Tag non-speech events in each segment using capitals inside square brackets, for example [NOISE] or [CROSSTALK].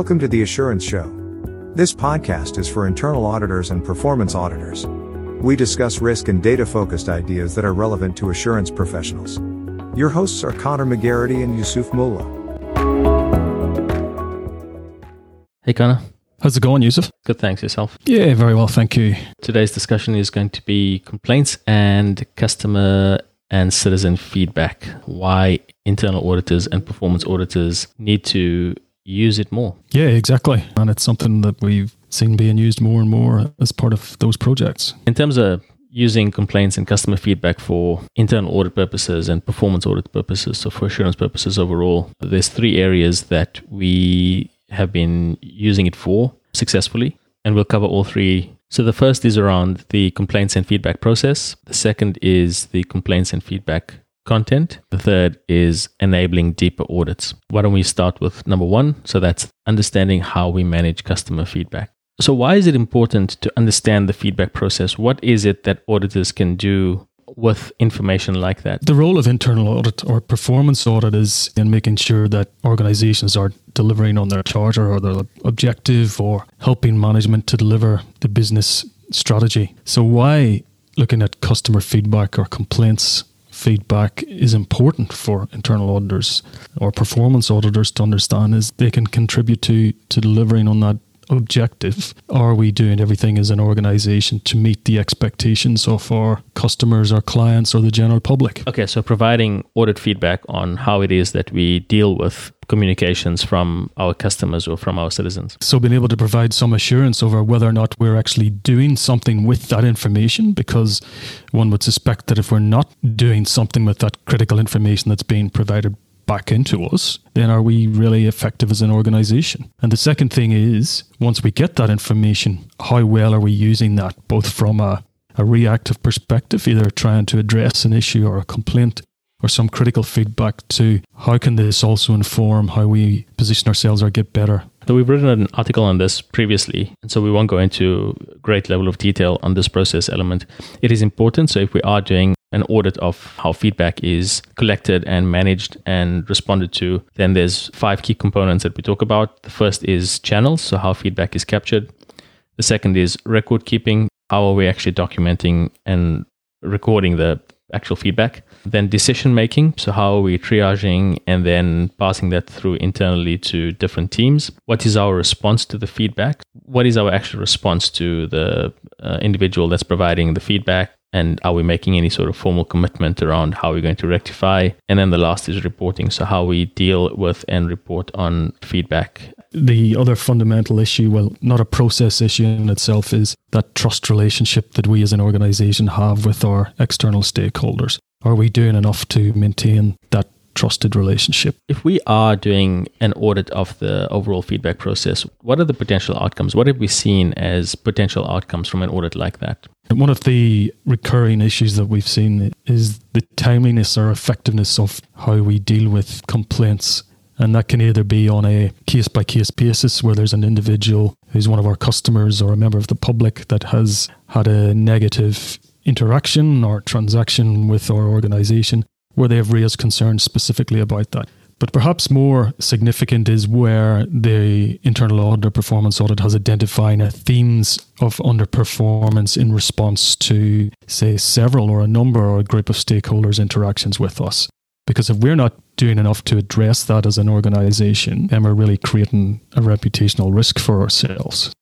Welcome to the Assurance Show. This podcast is for internal auditors and performance auditors. We discuss risk and data focused ideas that are relevant to assurance professionals. Your hosts are Conor McGarrity and Yusuf Moolla. Hey Conor. How's it going, Yusuf? Good, thanks. Yourself? Yeah, very well, thank you. Today's discussion is going to be complaints and customer and citizen feedback. Why internal auditors and performance auditors need to use it more. Yeah, exactly. And it's something that we've seen being used more and more as part of those projects. In terms of using complaints and customer feedback for internal audit purposes and performance audit purposes, so for assurance purposes overall, there's three areas that we have been using it for successfully, and we'll cover all three. So the first is around the complaints and feedback process. The second is the complaints and feedback content. The third is enabling deeper audits. Why don't we start with number one? So that's understanding how we manage customer feedback. So, why is it important to understand the feedback process? What is it that auditors can do with information like that? The role of internal audit or performance audit is in making sure that organizations are delivering on their charter or their objective or helping management to deliver the business strategy. So, why looking at customer feedback or complaints feedback is important for internal auditors or performance auditors to understand is they can contribute to to delivering on that objective? Are we doing everything as an organization to meet the expectations of our customers, our clients, or the general public? Okay, so providing audit feedback on how it is that we deal with communications from our customers or from our citizens. So, being able to provide some assurance over whether or not we're actually doing something with that information, because one would suspect that if we're not doing something with that critical information that's being provided back into us, then are we really effective as an organization? And the second thing is, once we get that information, how well are we using that, both from a, a reactive perspective, either trying to address an issue or a complaint, or some critical feedback to how can this also inform how we position ourselves or get better so we've written an article on this previously, and so we won't go into great level of detail on this process element. It is important. So if we are doing an audit of how feedback is collected and managed and responded to, then there's five key components that we talk about. The first is channels, so how feedback is captured. The second is record keeping. How are we actually documenting and recording the actual feedback? Then decision making. So, how are we triaging and then passing that through internally to different teams? What is our response to the feedback? What is our actual response to the uh, individual that's providing the feedback? And are we making any sort of formal commitment around how we're going to rectify? And then the last is reporting. So, how we deal with and report on feedback the other fundamental issue, well, not a process issue in itself, is that trust relationship that we as an organization have with our external stakeholders. Are we doing enough to maintain that trusted relationship? If we are doing an audit of the overall feedback process, what are the potential outcomes? What have we seen as potential outcomes from an audit like that? One of the recurring issues that we've seen is the timeliness or effectiveness of how we deal with complaints and that can either be on a case by case basis where there's an individual who's one of our customers or a member of the public that has had a negative interaction or transaction with our organization where they have raised concerns specifically about that. But perhaps more significant is where the internal audit or performance audit has identified themes of underperformance in response to, say, several or a number or a group of stakeholders' interactions with us. Because if we're not doing enough to address that as an organization, then we're really creating a reputational risk for ourselves.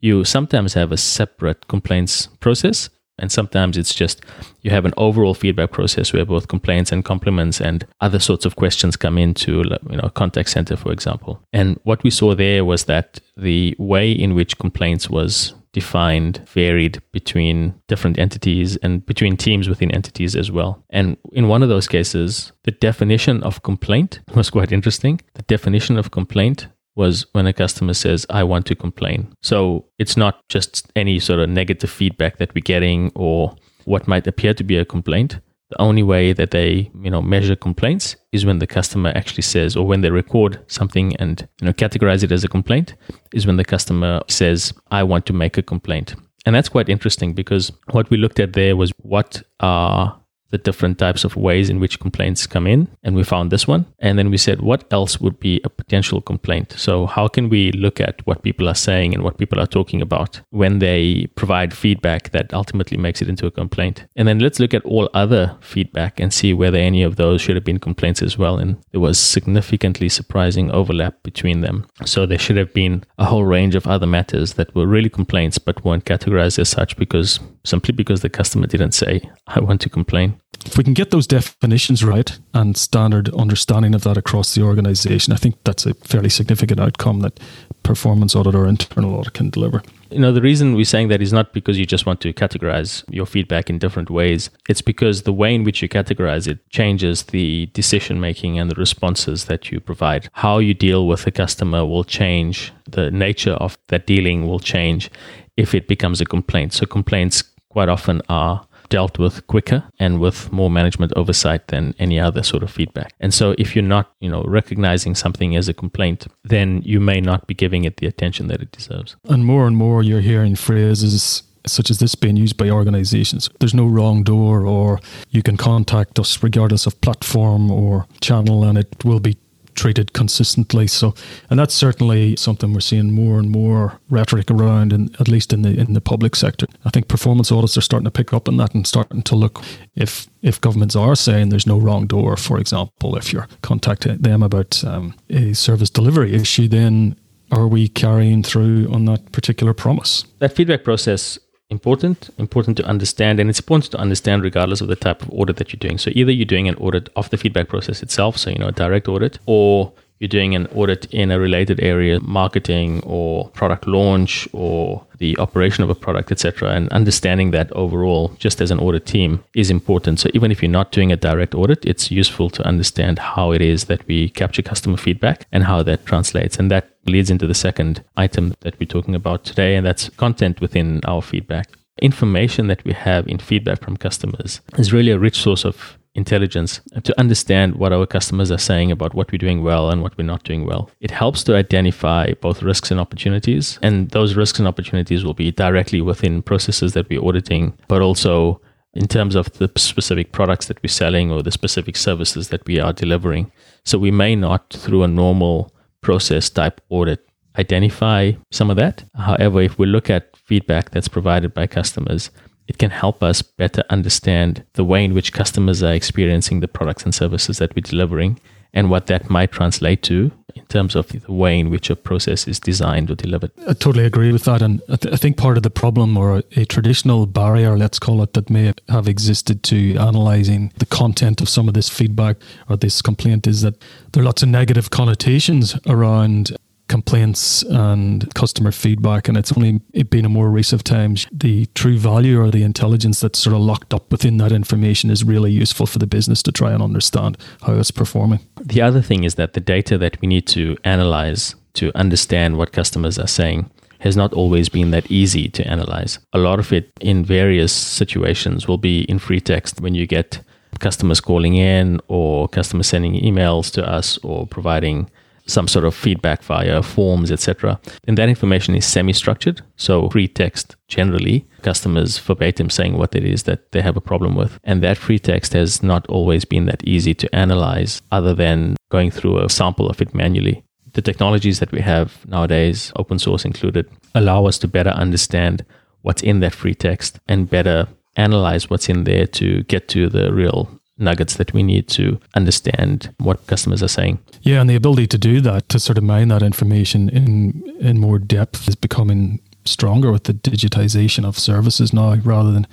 You sometimes have a separate complaints process, and sometimes it's just you have an overall feedback process where both complaints and compliments and other sorts of questions come into you know a contact center for example and what we saw there was that the way in which complaints was defined varied between different entities and between teams within entities as well. And in one of those cases, the definition of complaint [LAUGHS] was quite interesting. The definition of complaint was when a customer says, I want to complain. So it's not just any sort of negative feedback that we're getting or what might appear to be a complaint. The only way that they, you know, measure complaints is when the customer actually says, or when they record something and you know categorize it as a complaint, is when the customer says, "I want to make a complaint." And that's quite interesting because what we looked at there was what are the different types of ways in which complaints come in, and we found this one. And then we said, what else would be a potential complaint? So, how can we look at what people are saying and what people are talking about when they provide feedback that ultimately makes it into a complaint? And then let's look at all other feedback and see whether any of those should have been complaints as well. And there was significantly surprising overlap between them. So, there should have been a whole range of other matters that were really complaints but weren't categorized as such because simply because the customer didn't say, I want to complain. If we can get those definitions right and standard understanding of that across the organization, I think that's a fairly significant outcome that performance audit or internal audit can deliver. You know, the reason we're saying that is not because you just want to categorize your feedback in different ways. It's because the way in which you categorize it changes the decision making and the responses that you provide. How you deal with a customer will change, the nature of that dealing will change if it becomes a complaint. So, complaints quite often are dealt with quicker and with more management oversight than any other sort of feedback. And so if you're not, you know, recognizing something as a complaint, then you may not be giving it the attention that it deserves. And more and more you're hearing phrases such as this being used by organizations. There's no wrong door or you can contact us regardless of platform or channel and it will be treated consistently. So, and that's certainly something we're seeing more and more rhetoric around, in, at least in the in the public sector. I think performance audits are starting to pick up on that and starting to look if if governments are saying there's no wrong door, for example, if you're contacting them about um, a service delivery issue, then are we carrying through on that particular promise? That feedback process important, important to understand, and it's important to understand regardless of the type of audit that you're doing. So either you're doing an audit of the feedback process itself, so you know a direct audit, or you're doing an audit in a related area, marketing or product launch or the operation of a product, etc. And understanding that overall, just as an audit team, is important. So even if you're not doing a direct audit, it's useful to understand how it is that we capture customer feedback and how that translates. And that leads into the second item that we're talking about today, and that's content within our feedback. Information that we have in feedback from customers is really a rich source of intelligence to understand what our customers are saying about what we're doing well and what we're not doing well. It helps to identify both risks and opportunities, and those risks and opportunities will be directly within processes that we're auditing, but also in terms of the specific products that we're selling or the specific services that we are delivering. So we may not, through a normal process type audit, identify some of that. However, if we look at feedback that's provided by customers, it can help us better understand the way in which customers are experiencing the products and services that we're delivering and what that might translate to in terms of the way in which a process is designed or delivered. I totally agree with that. And I, th- I think part of the problem or a, a, traditional barrier, let's call it, that may have existed to analyzing the content of some of this feedback or this complaint is that there are lots of negative connotations around complaints and customer feedback, and it's only it been in more recent times the true value or the intelligence that's sort of locked up within that information is really useful for the business to try and understand how it's performing. The other thing is that the data that we need to analyze to understand what customers are saying has not always been that easy to analyze. A lot of it in various situations will be in free text when you get customers calling in or customers sending emails to us or providing some sort of feedback via forms, etc., And that information is semi-structured. So free text generally, customers verbatim saying what it is that they have a problem with. And that free text has not always been that easy to analyze other than going through a sample of it manually. The technologies that we have nowadays, open source included, allow us to better understand what's in that free text and better analyze what's in there to get to the real nuggets that we need to understand what customers are saying. Yeah, and the ability to do that, to sort of mine that information in in more depth, is becoming stronger with the digitization of services now, rather than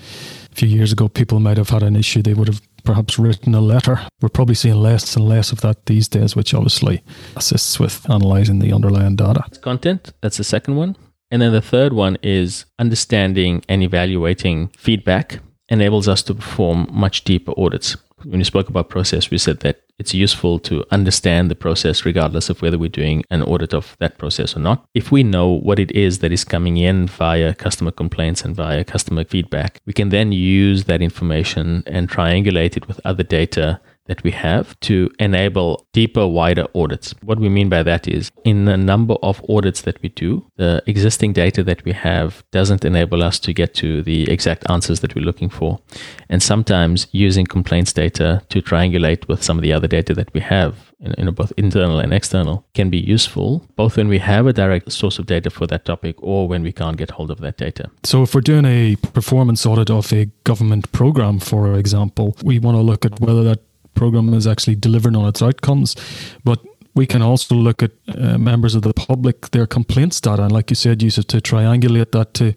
a few years ago, people might have had an issue, they would have perhaps written a letter. We're probably seeing less and less of that these days, which obviously assists with analyzing the underlying data. Content, that's the second one. And then the third one is understanding and evaluating feedback enables us to perform much deeper audits when you spoke about process, we said that it's useful to understand the process regardless of whether we're doing an audit of that process or not. If we know what it is that is coming in via customer complaints and via customer feedback, we can then use that information and triangulate it with other data that we have to enable deeper, wider audits. What we mean by that is in the number of audits that we do, the existing data that we have doesn't enable us to get to the exact answers that we're looking for. And sometimes using complaints data to triangulate with some of the other data that we have in, both internal and external can be useful both when we have a direct source of data for that topic or when we can't get hold of that data. So if we're doing a performance audit of a government program, for example, we want to look at whether that program is actually delivering on its outcomes. But we can also look at uh, members of the public, their complaints data, and like you said, use it to triangulate that to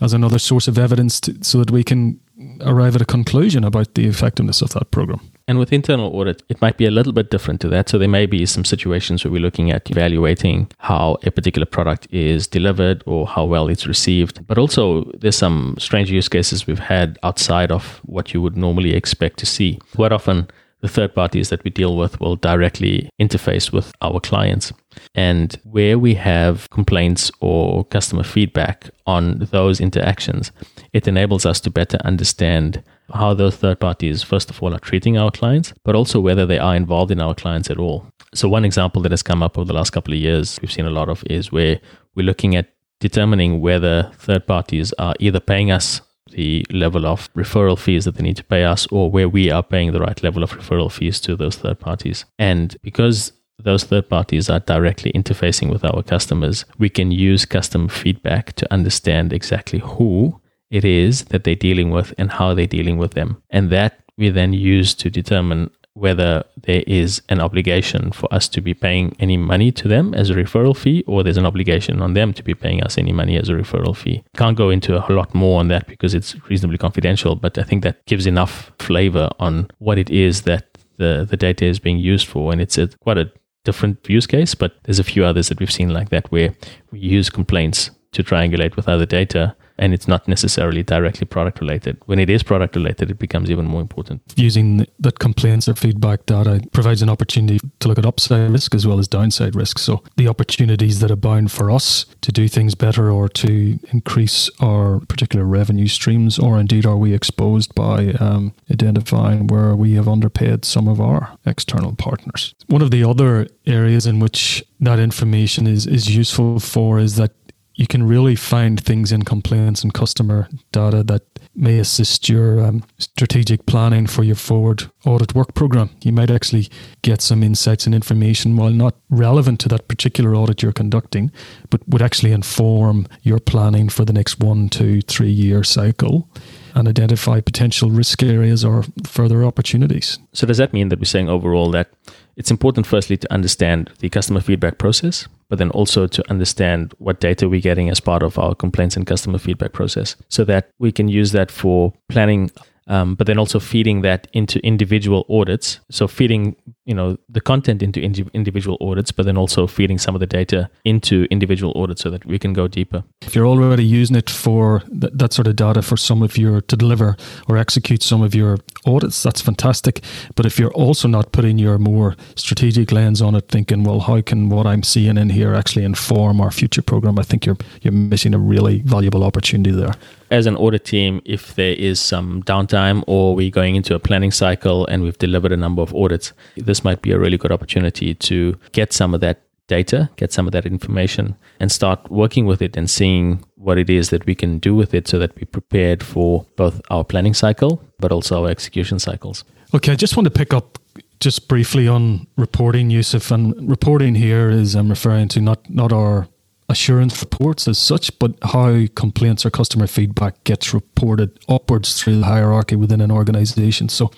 as another source of evidence to, so that we can arrive at a conclusion about the effectiveness of that program. And with internal audit, it might be a little bit different to that. So there may be some situations where we're looking at evaluating how a particular product is delivered or how well it's received. But also, there's some strange use cases we've had outside of what you would normally expect to see. Quite often, the third parties that we deal with will directly interface with our clients. And where we have complaints or customer feedback on those interactions, it enables us to better understand how those third parties, first of all, are treating our clients, but also whether they are involved in our clients at all. So, one example that has come up over the last couple of years, we've seen a lot of, is where we're looking at determining whether third parties are either paying us the level of referral fees that they need to pay us or where we are paying the right level of referral fees to those third parties. And because those third parties are directly interfacing with our customers, we can use customer feedback to understand exactly who it is that they're dealing with and how they're dealing with them. And that we then use to determine whether there is an obligation for us to be paying any money to them as a referral fee or there's an obligation on them to be paying us any money as a referral fee. Can't go into a lot more on that because it's reasonably confidential, but I think that gives enough flavor on what it is that the, the data is being used for. And it's a, quite a different use case, but there's a few others that we've seen like that where we use complaints to triangulate with other data and it's not necessarily directly product related. When it is product related, it becomes even more important. Using that complaints or feedback data provides an opportunity to look at upside risk as well as downside risk. So the opportunities that abound for us to do things better or to increase our particular revenue streams, or indeed are we exposed by um, identifying where we have underpaid some of our external partners. One of the other areas in which that information is, is useful for is that you can really find things in complaints and customer data that may assist your um, strategic planning for your forward audit work program. You might actually get some insights and information while not relevant to that particular audit you're conducting, but would actually inform your planning for the next one, two, three year cycle and identify potential risk areas or further opportunities. So, does that mean that we're saying overall that it's important, firstly, to understand the customer feedback process, but then also to understand what data we're getting as part of our complaints and customer feedback process so that we can use that for planning um, but then also feeding that into individual audits. So feeding you know the content into individual audits, but then also feeding some of the data into individual audits so that we can go deeper. If you're already using it for th- that sort of data for some of your to deliver or execute some of your audits, that's fantastic. But if you're also not putting your more strategic lens on it, thinking, well, how can what I'm seeing in here actually inform our future program? I think you're you're missing a really valuable opportunity there as an audit team, if there is some downtime or we're going into a planning cycle and we've delivered a number of audits, this might be a really good opportunity to get some of that data, get some of that information, and start working with it and seeing what it is that we can do with it so that we're prepared for both our planning cycle but also our execution cycles. Okay, I just want to pick up just briefly on reporting, Yusuf. And reporting here is I'm referring to not not our assurance reports as such, but how complaints or customer feedback gets reported upwards through the hierarchy within an organization. So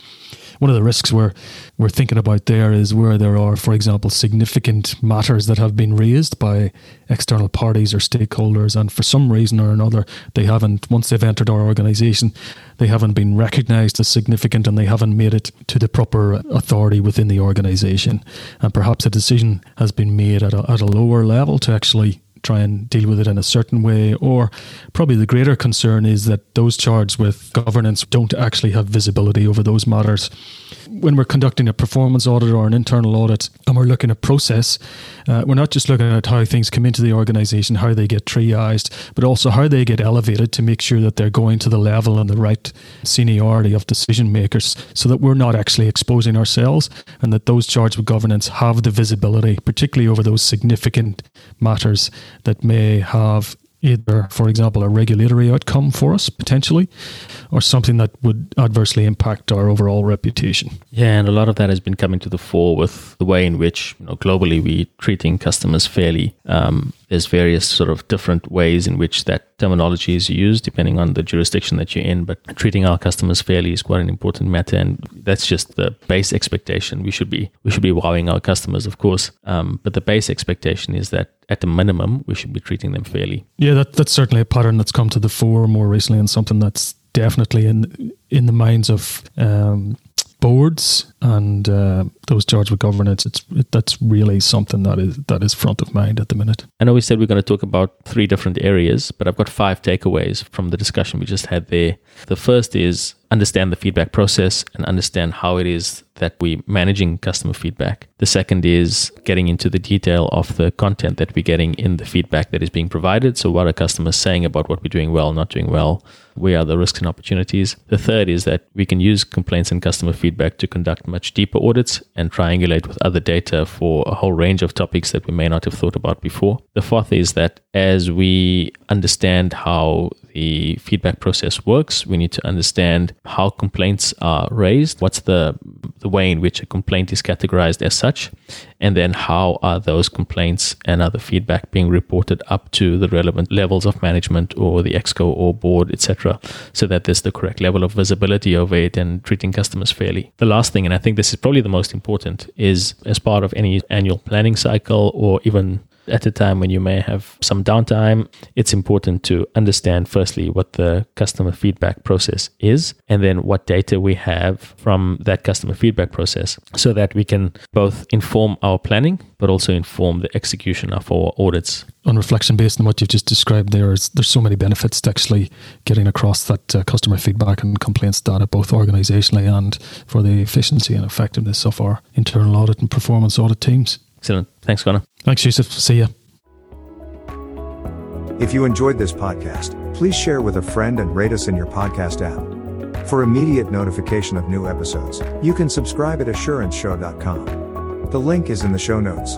one of the risks we're we're thinking about there is where there are, for example, significant matters that have been raised by external parties or stakeholders, and for some reason or another, they haven't once they've entered our organisation, they haven't been recognised as significant, and they haven't made it to the proper authority within the organisation, and perhaps a decision has been made at a, at a lower level to actually try and deal with it in a certain way. Or probably the greater concern is that those charged with governance don't actually have visibility over those matters. When we're conducting a performance audit or an internal audit and we're looking at process, uh, we're not just looking at how things come into the organization, how they get triaged, but also how they get elevated to make sure that they're going to the level and the right seniority of decision makers so that we're not actually exposing ourselves and that those charged with governance have the visibility, particularly over those significant matters that may have either, for example, a regulatory outcome for us potentially, or something that would adversely impact our overall reputation. Yeah, and a lot of that has been coming to the fore with the way in which you know, globally we treating customers fairly. Um, there's various sort of different ways in which that terminology is used depending on the jurisdiction that you're in. But treating our customers fairly is quite an important matter, and that's just the base expectation. We should be we should be wowing our customers, of course, um, but the base expectation is that at the minimum we should be treating them fairly. Yeah, that, that's certainly a pattern that's come to the fore more recently, and something that's definitely in in the minds of um, boards and uh, those charged with governance. It's it, that's really something that is that is front of mind at the minute. I know we said we're going to talk about three different areas, but I've got five takeaways from the discussion we just had there. The first is understand the feedback process and understand how it is that we're managing customer feedback. The second is getting into the detail of the content that we're getting in the feedback that is being provided. So, what are customers saying about what we're doing well, not doing well? Where are the risks and opportunities? The third is that we can use complaints and customer feedback to conduct much deeper audits and triangulate with other data for a whole range of topics that we may not have thought about before. The fourth is that as we understand how the feedback process works, we need to understand how complaints are raised, what's the the way in which a complaint is categorized as such, and then how are those complaints and other feedback being reported up to the relevant levels of management or the exco or board, etc., so that there's the correct level of visibility over it and treating customers fairly. The last thing, and I think this is probably the most important, is as part of any annual planning cycle or even at a time when you may have some downtime, it's important to understand firstly what the customer feedback process is and then what data we have from that customer feedback process so that we can both inform our planning but also inform the execution of our audits. On reflection, based on what you've just described, there is there's so many benefits to actually getting across that uh, customer feedback and complaints data, both organisationally and for the efficiency and effectiveness of our internal audit and performance audit teams. Excellent. Thanks, Conor. Thanks, Yusuf. See you. If you enjoyed this podcast, please share with a friend and rate us in your podcast app. For immediate notification of new episodes, you can subscribe at assuranceshow.com. The link is in the show notes.